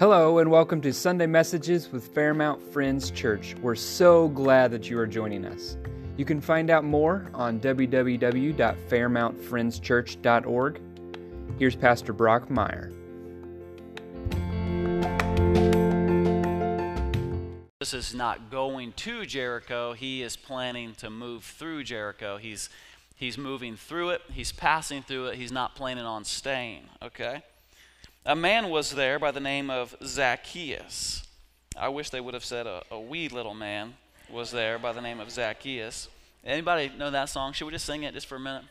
Hello, and welcome to Sunday Messages with Fairmount Friends Church. We're so glad that you are joining us. You can find out more on www.fairmountfriendschurch.org. Here's Pastor Brock Meyer. This is not going to Jericho, he is planning to move through Jericho. He's, he's moving through it, he's passing through it, he's not planning on staying, okay? A man was there by the name of Zacchaeus. I wish they would have said a, a wee little man was there by the name of Zacchaeus. Anybody know that song? Should we just sing it just for a minute?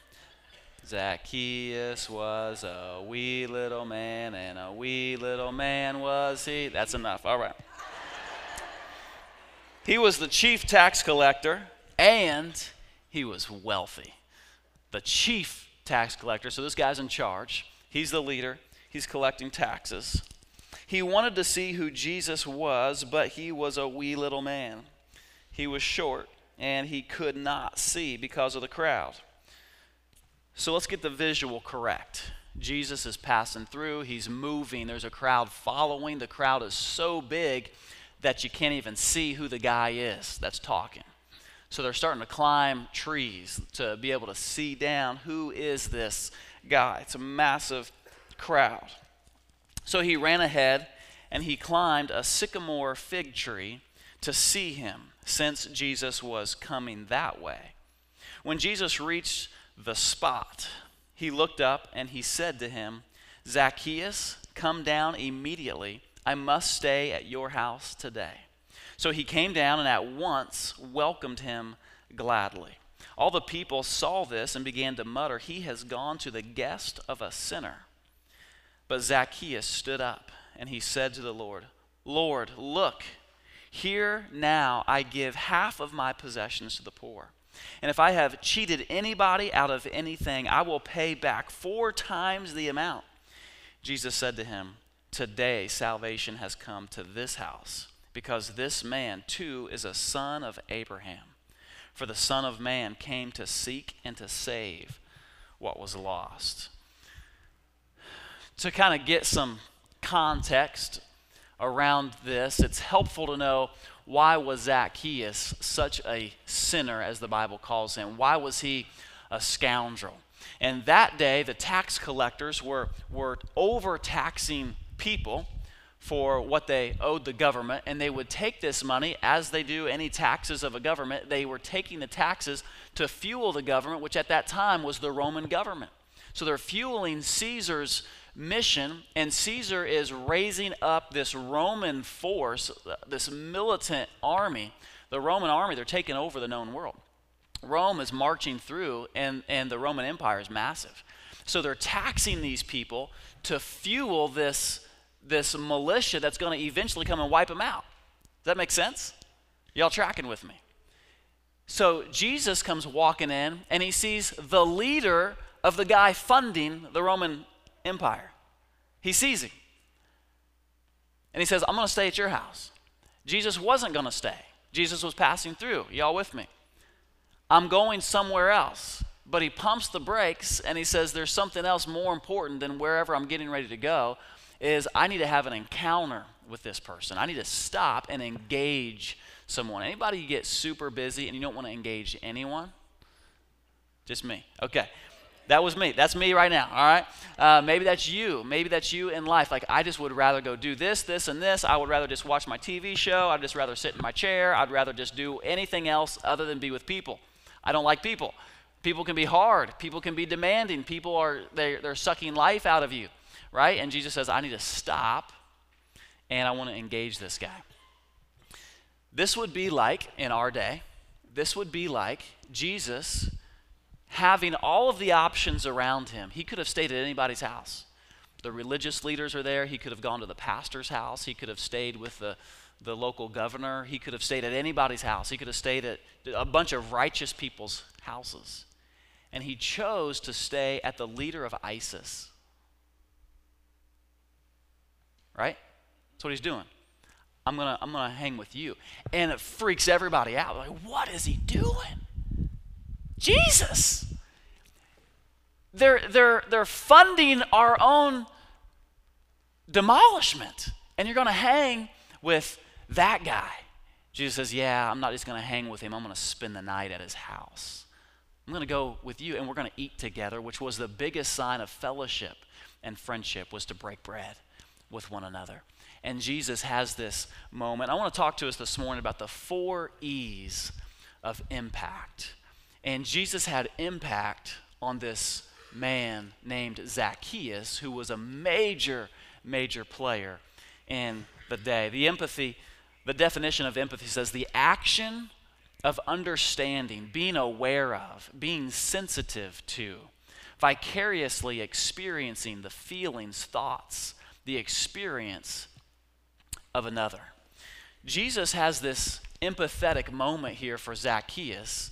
Zacchaeus was a wee little man, and a wee little man was he. That's enough. All right. He was the chief tax collector, and he was wealthy. The chief tax collector, so this guy's in charge. He's the leader. He's collecting taxes. He wanted to see who Jesus was, but he was a wee little man. He was short, and he could not see because of the crowd. So let's get the visual correct. Jesus is passing through, he's moving, there's a crowd following. The crowd is so big that you can't even see who the guy is that's talking. So they're starting to climb trees to be able to see down who is this guy. It's a massive crowd. So he ran ahead and he climbed a sycamore fig tree to see him, since Jesus was coming that way. When Jesus reached the spot, he looked up and he said to him, Zacchaeus, come down immediately. I must stay at your house today. So he came down and at once welcomed him gladly. All the people saw this and began to mutter, He has gone to the guest of a sinner. But Zacchaeus stood up and he said to the Lord, Lord, look, here now I give half of my possessions to the poor. And if I have cheated anybody out of anything, I will pay back four times the amount. Jesus said to him, Today salvation has come to this house, because this man too is a son of Abraham. For the Son of Man came to seek and to save what was lost to kind of get some context around this, it's helpful to know why was Zacchaeus such a sinner, as the Bible calls him? Why was he a scoundrel? And that day, the tax collectors were, were overtaxing people for what they owed the government, and they would take this money, as they do any taxes of a government, they were taking the taxes to fuel the government, which at that time was the Roman government. So they're fueling Caesar's mission, and Caesar is raising up this Roman force, this militant army. The Roman army, they're taking over the known world. Rome is marching through, and, and the Roman Empire is massive. So they're taxing these people to fuel this, this militia that's going to eventually come and wipe them out. Does that make sense? Y'all tracking with me? So Jesus comes walking in, and he sees the leader of the guy funding the Roman Empire. He sees him. And he says, I'm going to stay at your house. Jesus wasn't going to stay. Jesus was passing through. Y'all with me? I'm going somewhere else. But he pumps the brakes and he says, There's something else more important than wherever I'm getting ready to go. Is I need to have an encounter with this person. I need to stop and engage someone. Anybody get super busy and you don't want to engage anyone? Just me. Okay. That was me. That's me right now, all right? Uh, maybe that's you. Maybe that's you in life. Like, I just would rather go do this, this, and this. I would rather just watch my TV show. I'd just rather sit in my chair. I'd rather just do anything else other than be with people. I don't like people. People can be hard. People can be demanding. People are, they're, they're sucking life out of you, right? And Jesus says, I need to stop and I want to engage this guy. This would be like, in our day, this would be like Jesus having all of the options around him. He could have stayed at anybody's house. The religious leaders are there. He could have gone to the pastor's house. He could have stayed with the, the local governor. He could have stayed at anybody's house. He could have stayed at a bunch of righteous people's houses. And he chose to stay at the leader of ISIS. Right? That's what he's doing. I'm going to I'm going to hang with you. And it freaks everybody out. Like, what is he doing? Jesus. They're, they're, they're funding our own demolishment. And you're going to hang with that guy. Jesus says, Yeah, I'm not just going to hang with him, I'm going to spend the night at his house. I'm going to go with you and we're going to eat together, which was the biggest sign of fellowship and friendship was to break bread with one another. And Jesus has this moment. I want to talk to us this morning about the four E's of impact. And Jesus had impact on this man named Zacchaeus, who was a major, major player in the day. The empathy, the definition of empathy says the action of understanding, being aware of, being sensitive to, vicariously experiencing the feelings, thoughts, the experience of another. Jesus has this empathetic moment here for Zacchaeus.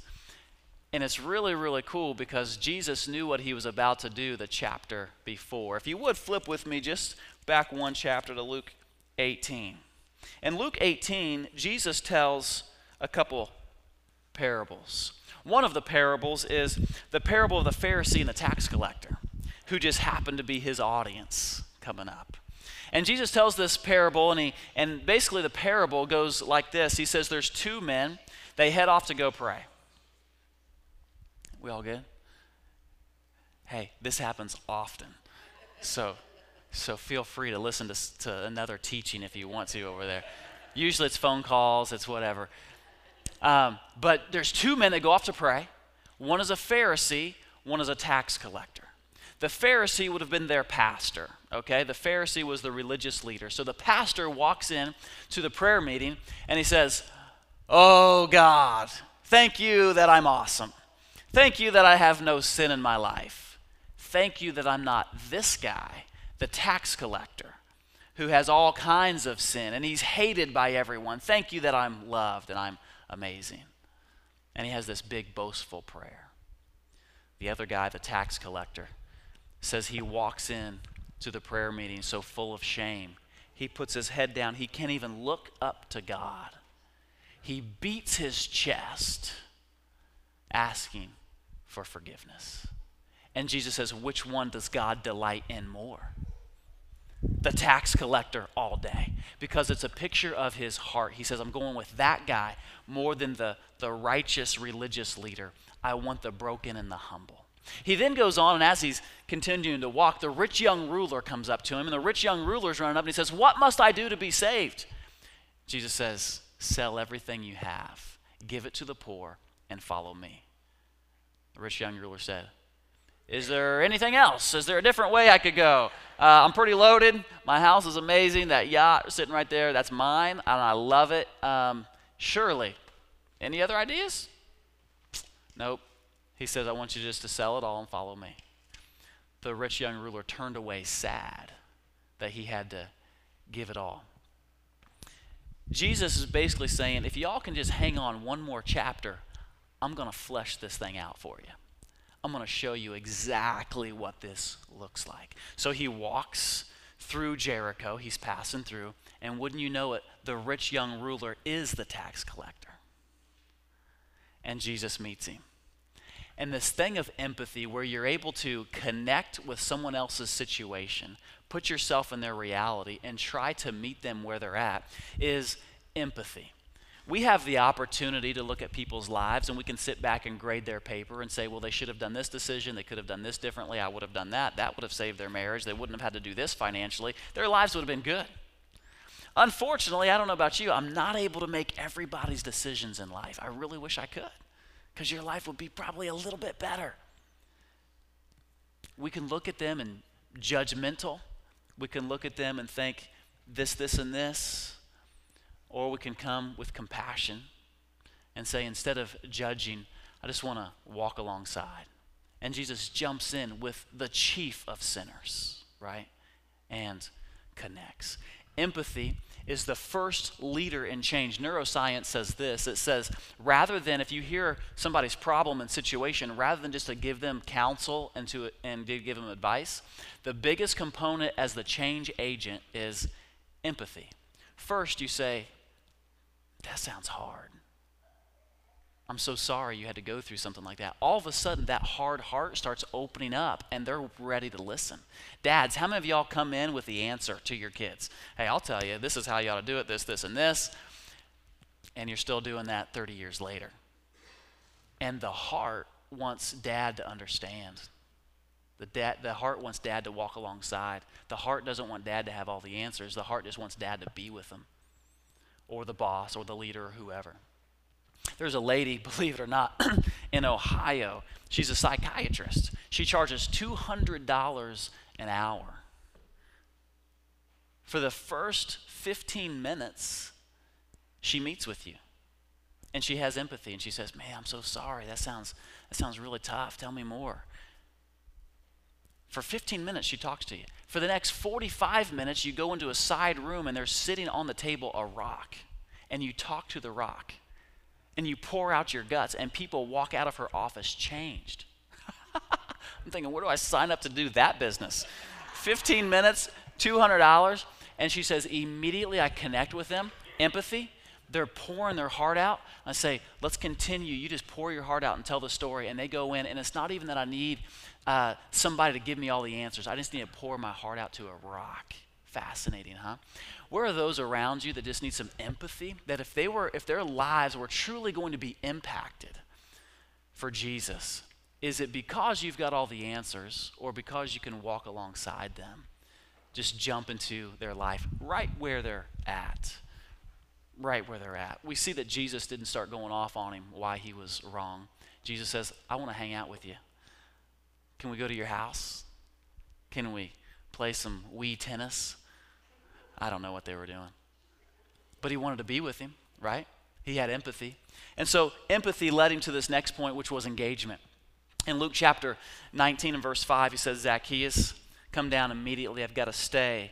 And it's really, really cool because Jesus knew what he was about to do the chapter before. If you would flip with me just back one chapter to Luke 18. In Luke 18, Jesus tells a couple parables. One of the parables is the parable of the Pharisee and the tax collector, who just happened to be his audience coming up. And Jesus tells this parable, and, he, and basically the parable goes like this He says, There's two men, they head off to go pray. We all good? Hey, this happens often. So, so feel free to listen to, to another teaching if you want to over there. Usually it's phone calls, it's whatever. Um, but there's two men that go off to pray. One is a Pharisee, one is a tax collector. The Pharisee would have been their pastor, okay? The Pharisee was the religious leader. So the pastor walks in to the prayer meeting and he says, Oh God, thank you that I'm awesome. Thank you that I have no sin in my life. Thank you that I'm not this guy, the tax collector, who has all kinds of sin and he's hated by everyone. Thank you that I'm loved and I'm amazing. And he has this big boastful prayer. The other guy, the tax collector, says he walks in to the prayer meeting so full of shame. He puts his head down. He can't even look up to God. He beats his chest asking for forgiveness. And Jesus says, Which one does God delight in more? The tax collector all day because it's a picture of his heart. He says, I'm going with that guy more than the, the righteous religious leader. I want the broken and the humble. He then goes on, and as he's continuing to walk, the rich young ruler comes up to him, and the rich young ruler's running up and he says, What must I do to be saved? Jesus says, Sell everything you have, give it to the poor, and follow me. The rich young ruler said, Is there anything else? Is there a different way I could go? Uh, I'm pretty loaded. My house is amazing. That yacht sitting right there, that's mine, and I love it. Um, surely. Any other ideas? Nope. He says, I want you just to sell it all and follow me. The rich young ruler turned away sad that he had to give it all. Jesus is basically saying, if y'all can just hang on one more chapter, I'm going to flesh this thing out for you. I'm going to show you exactly what this looks like. So he walks through Jericho, he's passing through, and wouldn't you know it, the rich young ruler is the tax collector. And Jesus meets him and this thing of empathy where you're able to connect with someone else's situation, put yourself in their reality, and try to meet them where they're at is empathy. We have the opportunity to look at people's lives and we can sit back and grade their paper and say, well, they should have done this decision. They could have done this differently. I would have done that. That would have saved their marriage. They wouldn't have had to do this financially. Their lives would have been good. Unfortunately, I don't know about you, I'm not able to make everybody's decisions in life. I really wish I could because your life would be probably a little bit better. We can look at them and judgmental. We can look at them and think this, this, and this. Or we can come with compassion and say, instead of judging, I just want to walk alongside. And Jesus jumps in with the chief of sinners, right? And connects. Empathy is the first leader in change. Neuroscience says this it says, rather than if you hear somebody's problem and situation, rather than just to give them counsel and to and to give them advice, the biggest component as the change agent is empathy. First, you say, that sounds hard. I'm so sorry you had to go through something like that. All of a sudden, that hard heart starts opening up and they're ready to listen. Dads, how many of y'all come in with the answer to your kids? Hey, I'll tell you, this is how you ought to do it, this, this, and this. And you're still doing that 30 years later. And the heart wants dad to understand. The, dad, the heart wants dad to walk alongside. The heart doesn't want dad to have all the answers. The heart just wants dad to be with them, or the boss, or the leader, or whoever. There's a lady, believe it or not, in Ohio. She's a psychiatrist. She charges $200 an hour. For the first 15 minutes, she meets with you. And she has empathy and she says, Man, I'm so sorry. That sounds, that sounds really tough. Tell me more. For 15 minutes, she talks to you. For the next 45 minutes, you go into a side room and there's sitting on the table a rock. And you talk to the rock and you pour out your guts, and people walk out of her office changed. I'm thinking, where do I sign up to do that business? 15 minutes, $200. And she says, immediately I connect with them, empathy. They're pouring their heart out. I say, let's continue. You just pour your heart out and tell the story. And they go in, and it's not even that I need uh, somebody to give me all the answers. I just need to pour my heart out to a rock. Fascinating, huh? Where are those around you that just need some empathy? That if they were, if their lives were truly going to be impacted for Jesus, is it because you've got all the answers or because you can walk alongside them? Just jump into their life right where they're at. Right where they're at. We see that Jesus didn't start going off on him why he was wrong. Jesus says, I want to hang out with you. Can we go to your house? Can we play some Wii tennis? I don't know what they were doing. But he wanted to be with him, right? He had empathy. And so empathy led him to this next point, which was engagement. In Luke chapter 19 and verse 5, he says, Zacchaeus, come down immediately. I've got to stay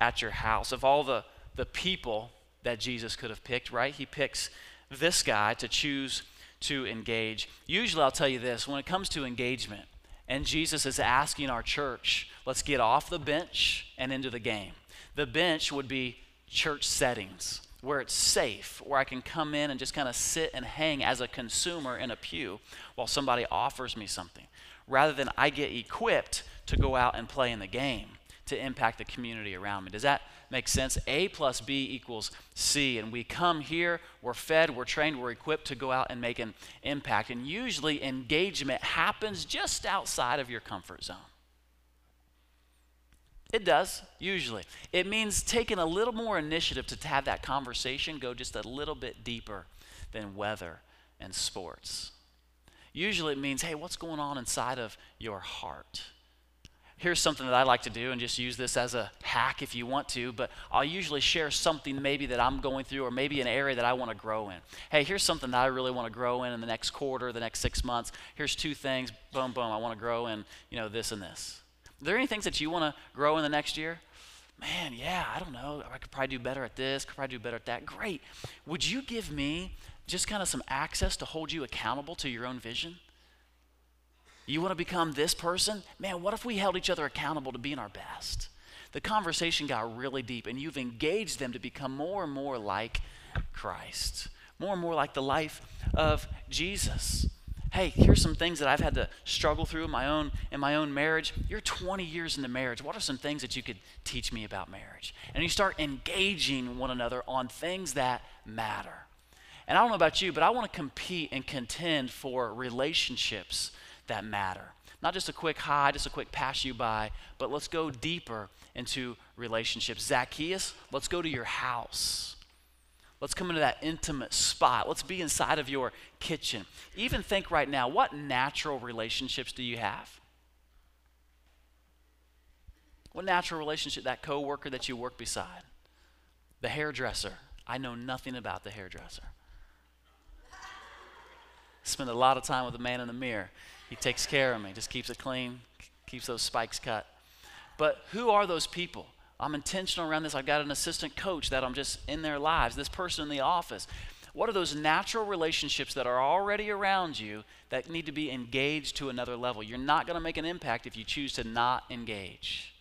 at your house. Of all the, the people that Jesus could have picked, right? He picks this guy to choose to engage. Usually, I'll tell you this when it comes to engagement, and Jesus is asking our church, let's get off the bench and into the game. The bench would be church settings where it's safe, where I can come in and just kind of sit and hang as a consumer in a pew while somebody offers me something, rather than I get equipped to go out and play in the game to impact the community around me. Does that make sense? A plus B equals C. And we come here, we're fed, we're trained, we're equipped to go out and make an impact. And usually engagement happens just outside of your comfort zone. It does, usually. It means taking a little more initiative to have that conversation go just a little bit deeper than weather and sports. Usually it means, hey, what's going on inside of your heart? Here's something that I like to do, and just use this as a hack if you want to, but I'll usually share something maybe that I'm going through or maybe an area that I want to grow in. Hey, here's something that I really want to grow in in the next quarter, the next six months. Here's two things, boom, boom, I want to grow in, you know, this and this. Are there any things that you want to grow in the next year? Man, yeah, I don't know. I could probably do better at this, could probably do better at that. Great. Would you give me just kind of some access to hold you accountable to your own vision? You want to become this person? Man, what if we held each other accountable to being our best? The conversation got really deep, and you've engaged them to become more and more like Christ, more and more like the life of Jesus hey, here's some things that I've had to struggle through in my own in my own marriage. You're 20 years into marriage. What are some things that you could teach me about marriage? And you start engaging one another on things that matter. And I don't know about you, but I want to compete and contend for relationships that matter. Not just a quick hi, just a quick pass you by, but let's go deeper into relationships. Zacchaeus, let's go to your house. Let's come into that intimate spot. Let's be inside of your kitchen. Even think right now what natural relationships do you have? What natural relationship? That coworker that you work beside, the hairdresser. I know nothing about the hairdresser. Spend a lot of time with the man in the mirror. He takes care of me, just keeps it clean, keeps those spikes cut. But who are those people? I'm intentional around this. I've got an assistant coach that I'm just in their lives, this person in the office. What are those natural relationships that are already around you that need to be engaged to another level? You're not going to make an impact if you choose to not engage.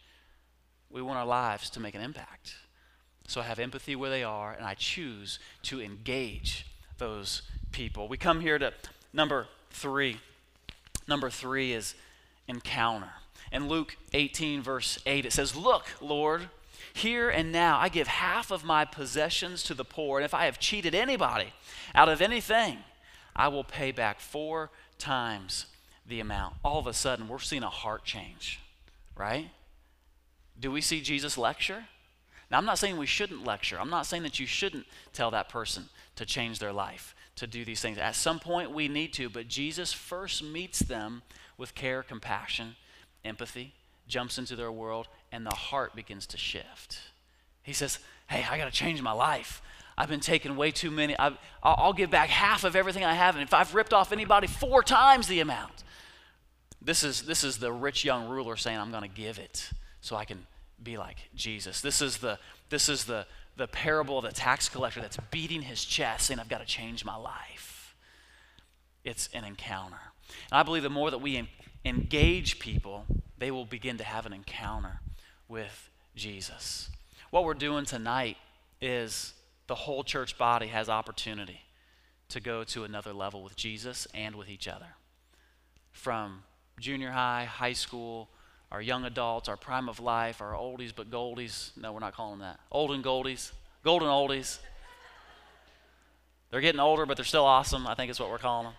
We want our lives to make an impact. So I have empathy where they are, and I choose to engage those people. We come here to number three. Number three is encounter. In Luke 18, verse 8, it says, Look, Lord, here and now I give half of my possessions to the poor, and if I have cheated anybody out of anything, I will pay back four times the amount. All of a sudden, we're seeing a heart change, right? Do we see Jesus lecture? Now, I'm not saying we shouldn't lecture. I'm not saying that you shouldn't tell that person to change their life, to do these things. At some point, we need to, but Jesus first meets them with care, compassion, empathy, jumps into their world, and the heart begins to shift. He says, Hey, I got to change my life. I've been taking way too many. i will give back half of everything I have. And if I've ripped off anybody, four times the amount. This is, this is the rich young ruler saying, I'm going to give it so I can be like Jesus. This is the, this is the, the parable of the tax collector that's beating his chest saying, I've got to change my life. It's an encounter. And I believe the more that we engage people, they will begin to have an encounter with Jesus. What we're doing tonight is the whole church body has opportunity to go to another level with Jesus and with each other. From junior high, high school, our young adults, our prime of life, our oldies but goldies. No, we're not calling that. Old and goldies. Golden oldies. They're getting older, but they're still awesome, I think is what we're calling them.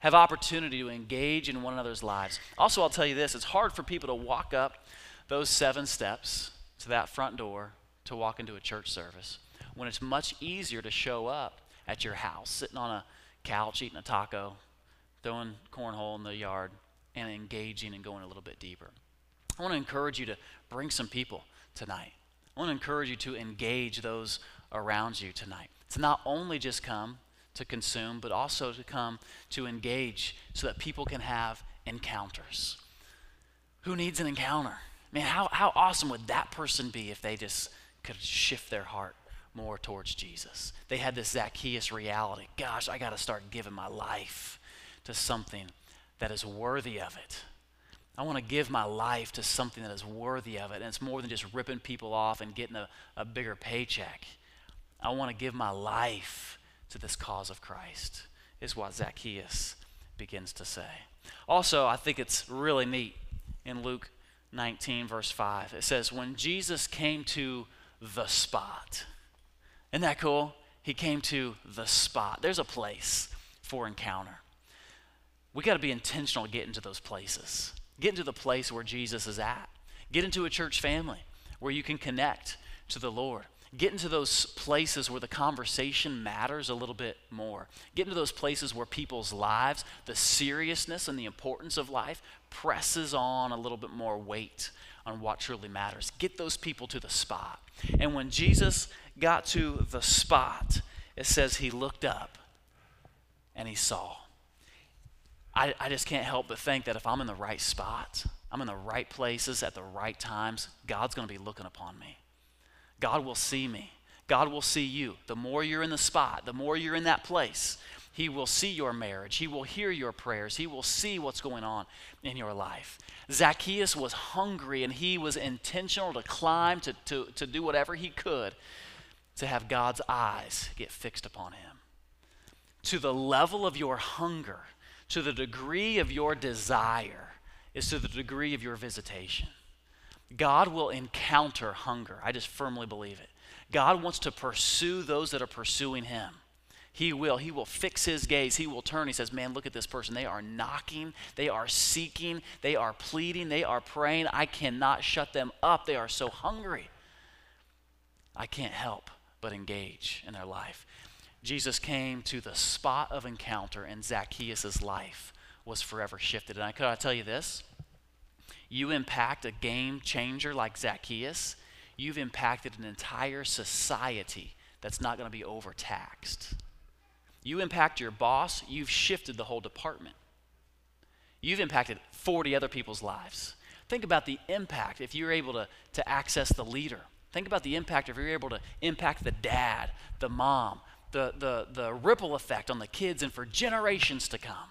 Have opportunity to engage in one another's lives. Also, I'll tell you this it's hard for people to walk up those seven steps to that front door to walk into a church service when it's much easier to show up at your house, sitting on a couch, eating a taco, throwing cornhole in the yard, and engaging and going a little bit deeper. I want to encourage you to bring some people tonight. I want to encourage you to engage those around you tonight. To not only just come to consume, but also to come to engage so that people can have encounters. Who needs an encounter? Man, how, how awesome would that person be if they just could shift their heart more towards Jesus? They had this Zacchaeus reality. Gosh, I got to start giving my life to something that is worthy of it. I want to give my life to something that is worthy of it. And it's more than just ripping people off and getting a, a bigger paycheck. I want to give my life to this cause of Christ, is what Zacchaeus begins to say. Also, I think it's really neat in Luke 19, verse 5. It says, When Jesus came to the spot, isn't that cool? He came to the spot. There's a place for encounter we got to be intentional to get into those places. Get into the place where Jesus is at. Get into a church family where you can connect to the Lord. Get into those places where the conversation matters a little bit more. Get into those places where people's lives, the seriousness and the importance of life, presses on a little bit more weight on what truly matters. Get those people to the spot. And when Jesus got to the spot, it says he looked up and he saw. I, I just can't help but think that if I'm in the right spot, I'm in the right places at the right times, God's going to be looking upon me. God will see me. God will see you. The more you're in the spot, the more you're in that place, He will see your marriage. He will hear your prayers. He will see what's going on in your life. Zacchaeus was hungry and he was intentional to climb, to, to, to do whatever he could to have God's eyes get fixed upon him. To the level of your hunger, to the degree of your desire is to the degree of your visitation. God will encounter hunger. I just firmly believe it. God wants to pursue those that are pursuing Him. He will. He will fix his gaze. He will turn. He says, Man, look at this person. They are knocking. They are seeking. They are pleading. They are praying. I cannot shut them up. They are so hungry. I can't help but engage in their life. Jesus came to the spot of encounter, and Zacchaeus' life was forever shifted. And I could I tell you this? You impact a game changer like Zacchaeus, you've impacted an entire society that's not going to be overtaxed. You impact your boss, you've shifted the whole department. You've impacted 40 other people's lives. Think about the impact if you're able to, to access the leader. Think about the impact if you're able to impact the dad, the mom, the, the, the ripple effect on the kids and for generations to come.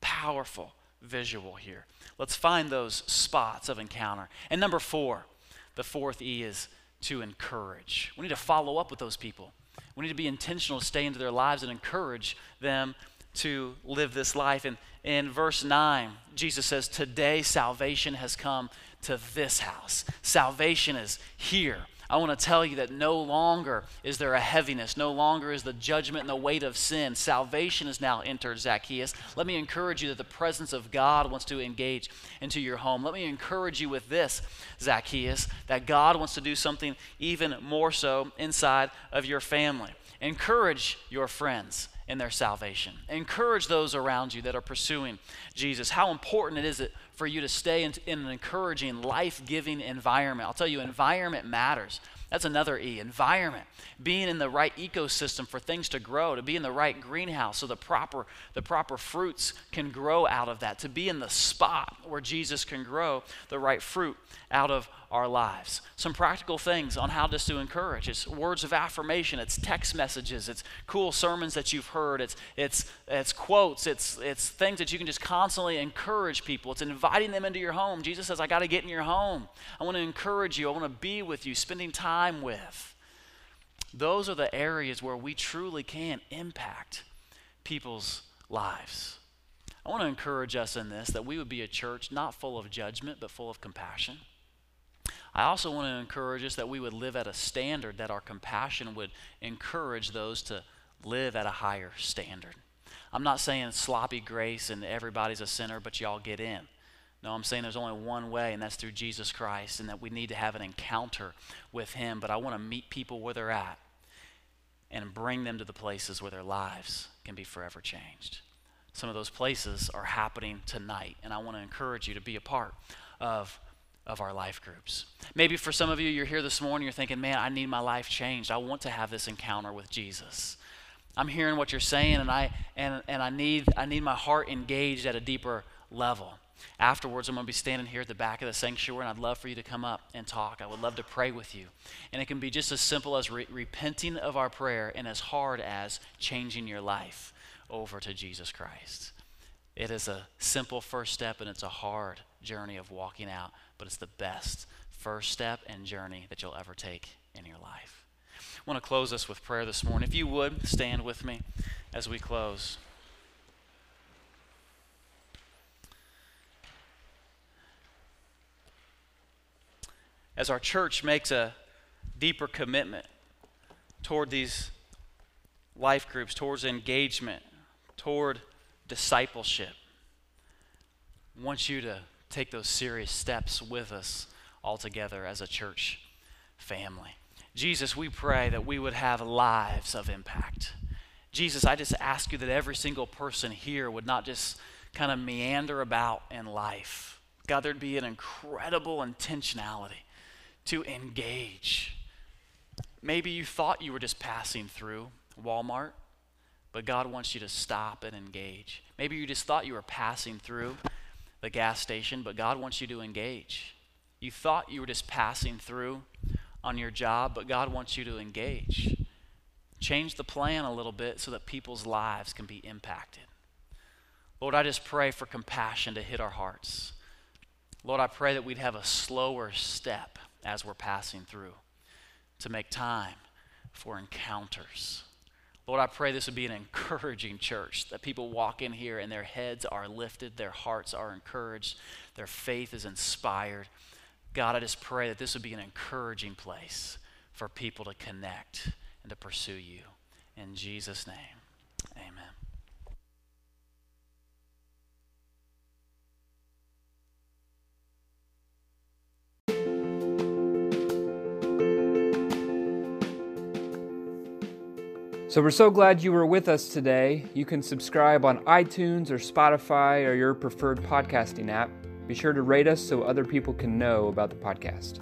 Powerful visual here. Let's find those spots of encounter. And number four, the fourth E is to encourage. We need to follow up with those people. We need to be intentional to stay into their lives and encourage them to live this life. And in verse 9, Jesus says, Today salvation has come to this house. Salvation is here. I want to tell you that no longer is there a heaviness, no longer is the judgment and the weight of sin. Salvation has now entered Zacchaeus. Let me encourage you that the presence of God wants to engage into your home. Let me encourage you with this, Zacchaeus, that God wants to do something even more so inside of your family. Encourage your friends in their salvation. Encourage those around you that are pursuing Jesus. How important it is it for you to stay in, in an encouraging, life giving environment. I'll tell you, environment matters. That's another E, environment. Being in the right ecosystem for things to grow, to be in the right greenhouse so the proper, the proper fruits can grow out of that, to be in the spot where Jesus can grow the right fruit out of our lives. Some practical things on how just to encourage. It's words of affirmation, it's text messages, it's cool sermons that you've heard, it's it's it's quotes, it's it's things that you can just constantly encourage people. It's inviting them into your home. Jesus says, I got to get in your home. I want to encourage you. I want to be with you, spending time with. Those are the areas where we truly can impact people's lives. I want to encourage us in this that we would be a church not full of judgment, but full of compassion. I also want to encourage us that we would live at a standard that our compassion would encourage those to live at a higher standard. I'm not saying sloppy grace and everybody's a sinner, but y'all get in. No, I'm saying there's only one way, and that's through Jesus Christ, and that we need to have an encounter with Him. But I want to meet people where they're at and bring them to the places where their lives can be forever changed. Some of those places are happening tonight, and I want to encourage you to be a part of of our life groups. Maybe for some of you, you're here this morning, you're thinking, man, I need my life changed. I want to have this encounter with Jesus. I'm hearing what you're saying, and I, and, and I, need, I need my heart engaged at a deeper level. Afterwards, I'm going to be standing here at the back of the sanctuary, and I'd love for you to come up and talk. I would love to pray with you. And it can be just as simple as re- repenting of our prayer and as hard as changing your life over to Jesus Christ. It is a simple first step, and it's a hard journey of walking out but it's the best first step and journey that you'll ever take in your life. I want to close us with prayer this morning. If you would, stand with me as we close. As our church makes a deeper commitment toward these life groups, towards engagement, toward discipleship, I want you to take those serious steps with us all together as a church family. Jesus, we pray that we would have lives of impact. Jesus, I just ask you that every single person here would not just kind of meander about in life. God, there'd be an incredible intentionality to engage. Maybe you thought you were just passing through Walmart, but God wants you to stop and engage. Maybe you just thought you were passing through the gas station, but God wants you to engage. You thought you were just passing through on your job, but God wants you to engage. Change the plan a little bit so that people's lives can be impacted. Lord, I just pray for compassion to hit our hearts. Lord, I pray that we'd have a slower step as we're passing through to make time for encounters Lord, I pray this would be an encouraging church, that people walk in here and their heads are lifted, their hearts are encouraged, their faith is inspired. God, I just pray that this would be an encouraging place for people to connect and to pursue you. In Jesus' name, So we're so glad you were with us today. You can subscribe on iTunes or Spotify or your preferred podcasting app. Be sure to rate us so other people can know about the podcast.